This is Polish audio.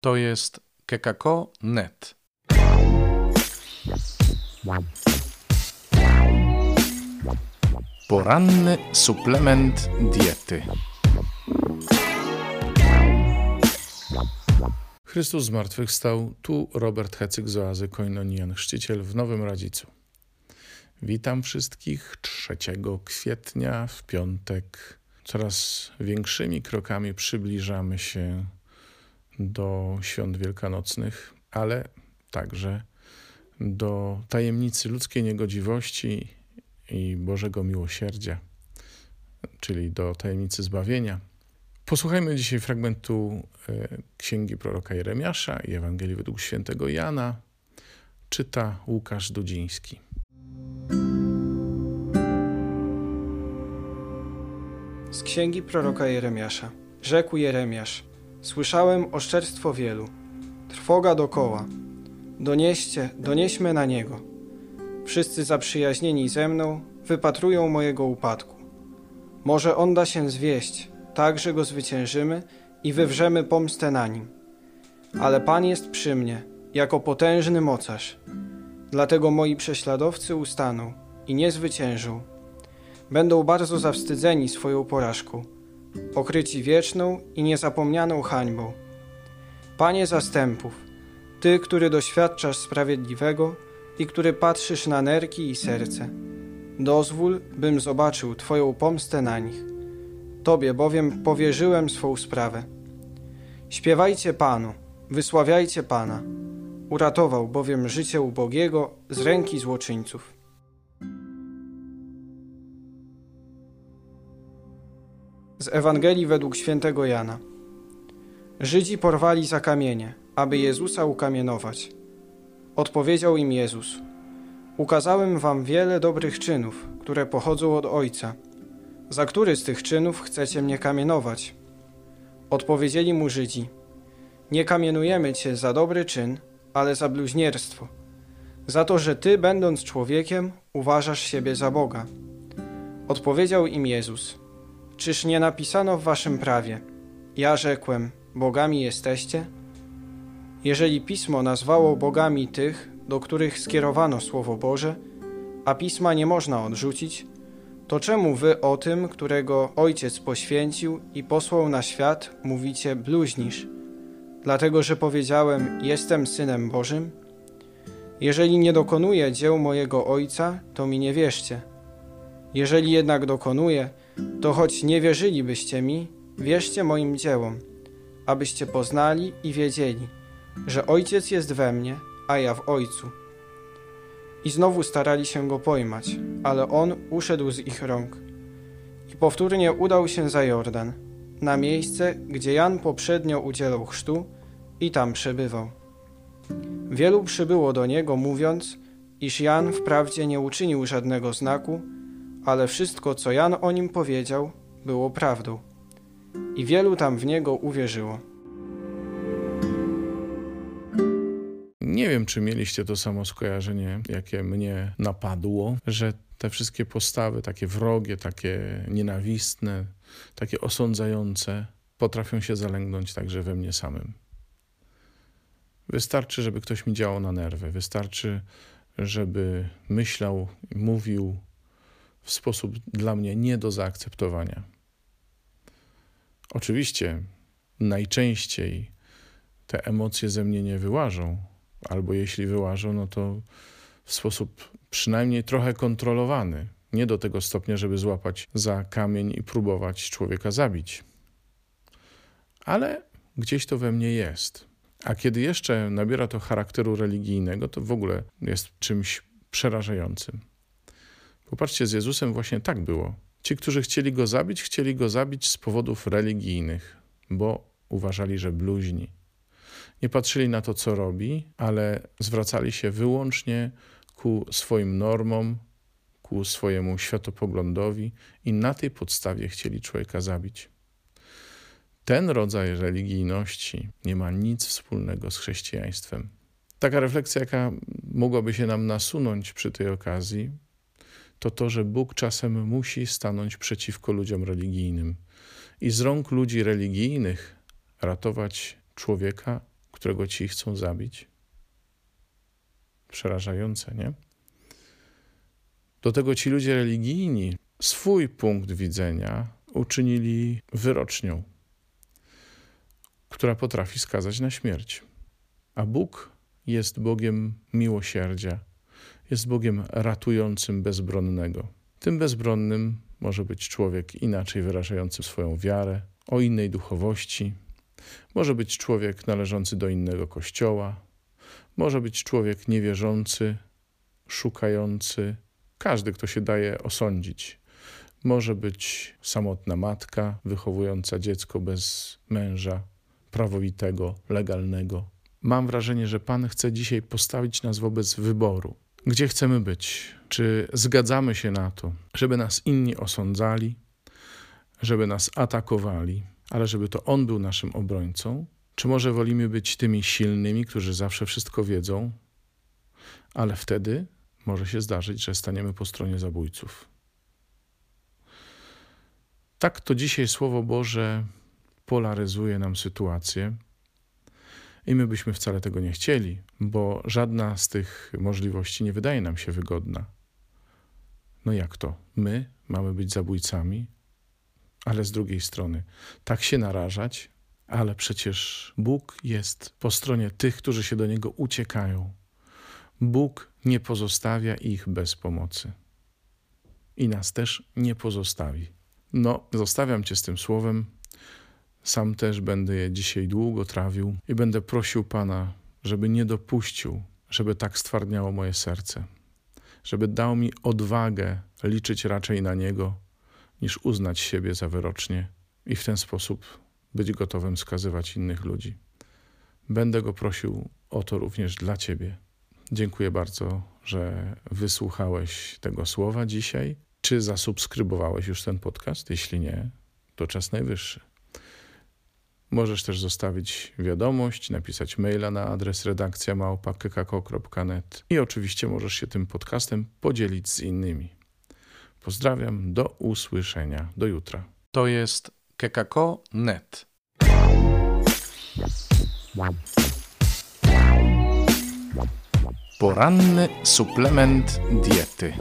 To jest kekako.net. Poranny suplement diety. Chrystus zmartwychwstał. Tu Robert Hecyk z oazy Koinonian, chrzciciel w Nowym Radzicu. Witam wszystkich 3 kwietnia w piątek. Coraz większymi krokami przybliżamy się do świąt wielkanocnych, ale także do tajemnicy ludzkiej niegodziwości i Bożego miłosierdzia, czyli do tajemnicy zbawienia. Posłuchajmy dzisiaj fragmentu e, księgi proroka Jeremiasza i Ewangelii według świętego Jana. Czyta Łukasz Dudziński. Z księgi proroka Jeremiasza. Rzekł Jeremiasz: Słyszałem oszczerstwo wielu, trwoga dokoła. Donieście, donieśmy na niego. Wszyscy zaprzyjaźnieni ze mną wypatrują mojego upadku. Może on da się zwieść, tak że go zwyciężymy i wywrzemy pomstę na nim. Ale Pan jest przy mnie, jako potężny mocarz. Dlatego moi prześladowcy ustaną i nie zwyciężą. Będą bardzo zawstydzeni swoją porażką pokryci wieczną i niezapomnianą hańbą. Panie zastępów, Ty, który doświadczasz sprawiedliwego i który patrzysz na nerki i serce, dozwól, bym zobaczył Twoją pomstę na nich. Tobie bowiem powierzyłem swą sprawę. Śpiewajcie Panu, wysławiajcie Pana. Uratował bowiem życie ubogiego z ręki złoczyńców. Z Ewangelii według świętego Jana. Żydzi porwali za kamienie, aby Jezusa ukamienować. Odpowiedział im Jezus: Ukazałem wam wiele dobrych czynów, które pochodzą od Ojca. Za który z tych czynów chcecie mnie kamienować? Odpowiedzieli mu Żydzi: Nie kamienujemy cię za dobry czyn, ale za bluźnierstwo. Za to, że ty, będąc człowiekiem, uważasz siebie za Boga. Odpowiedział im Jezus: Czyż nie napisano w waszym prawie? Ja rzekłem, bogami jesteście? Jeżeli pismo nazwało bogami tych, do których skierowano Słowo Boże, a pisma nie można odrzucić, to czemu wy o tym, którego Ojciec poświęcił i posłał na świat, mówicie bluźnisz? Dlatego, że powiedziałem, jestem Synem Bożym? Jeżeli nie dokonuję dzieł mojego Ojca, to mi nie wierzcie. Jeżeli jednak dokonuję, to choć nie wierzylibyście mi, wierzcie moim dziełom, abyście poznali i wiedzieli, że Ojciec jest we mnie, a ja w Ojcu. I znowu starali się go pojmać, ale on uszedł z ich rąk. I powtórnie udał się za Jordan, na miejsce, gdzie Jan poprzednio udzielał chrztu i tam przebywał. Wielu przybyło do niego, mówiąc, iż Jan wprawdzie nie uczynił żadnego znaku, ale wszystko, co Jan o nim powiedział, było prawdą. I wielu tam w niego uwierzyło. Nie wiem, czy mieliście to samo skojarzenie, jakie mnie napadło, że te wszystkie postawy, takie wrogie, takie nienawistne, takie osądzające, potrafią się zalęgnąć także we mnie samym. Wystarczy, żeby ktoś mi działał na nerwy, wystarczy, żeby myślał, mówił w sposób dla mnie nie do zaakceptowania. Oczywiście najczęściej te emocje ze mnie nie wyłażą, albo jeśli wyłażą, no to w sposób przynajmniej trochę kontrolowany. Nie do tego stopnia, żeby złapać za kamień i próbować człowieka zabić. Ale gdzieś to we mnie jest. A kiedy jeszcze nabiera to charakteru religijnego, to w ogóle jest czymś przerażającym. Popatrzcie, z Jezusem właśnie tak było. Ci, którzy chcieli go zabić, chcieli go zabić z powodów religijnych, bo uważali, że bluźni. Nie patrzyli na to, co robi, ale zwracali się wyłącznie ku swoim normom, ku swojemu światopoglądowi i na tej podstawie chcieli człowieka zabić. Ten rodzaj religijności nie ma nic wspólnego z chrześcijaństwem. Taka refleksja, jaka mogłaby się nam nasunąć przy tej okazji, to to, że Bóg czasem musi stanąć przeciwko ludziom religijnym i z rąk ludzi religijnych ratować człowieka, którego ci chcą zabić. Przerażające, nie? Do tego ci ludzie religijni swój punkt widzenia uczynili wyrocznią, która potrafi skazać na śmierć. A Bóg jest Bogiem miłosierdzia, jest Bogiem ratującym bezbronnego. Tym bezbronnym może być człowiek inaczej wyrażający swoją wiarę, o innej duchowości, może być człowiek należący do innego kościoła, może być człowiek niewierzący, szukający, każdy, kto się daje osądzić. Może być samotna matka wychowująca dziecko bez męża, prawowitego, legalnego. Mam wrażenie, że Pan chce dzisiaj postawić nas wobec wyboru. Gdzie chcemy być? Czy zgadzamy się na to, żeby nas inni osądzali, żeby nas atakowali, ale żeby to On był naszym obrońcą? Czy może wolimy być tymi silnymi, którzy zawsze wszystko wiedzą, ale wtedy może się zdarzyć, że staniemy po stronie zabójców? Tak to dzisiaj Słowo Boże polaryzuje nam sytuację. I my byśmy wcale tego nie chcieli, bo żadna z tych możliwości nie wydaje nam się wygodna. No jak to? My mamy być zabójcami, ale z drugiej strony tak się narażać, ale przecież Bóg jest po stronie tych, którzy się do Niego uciekają. Bóg nie pozostawia ich bez pomocy. I nas też nie pozostawi. No, zostawiam Cię z tym słowem. Sam też będę je dzisiaj długo trawił i będę prosił Pana, żeby nie dopuścił, żeby tak stwardniało moje serce, żeby dał mi odwagę liczyć raczej na Niego, niż uznać siebie za wyrocznie i w ten sposób być gotowym skazywać innych ludzi. Będę go prosił o to również dla Ciebie. Dziękuję bardzo, że wysłuchałeś tego słowa dzisiaj. Czy zasubskrybowałeś już ten podcast? Jeśli nie, to czas najwyższy. Możesz też zostawić wiadomość, napisać maila na adres redakcja małpa.kk.net i oczywiście możesz się tym podcastem podzielić z innymi. Pozdrawiam, do usłyszenia, do jutra. To jest kekako.net. Poranny suplement diety.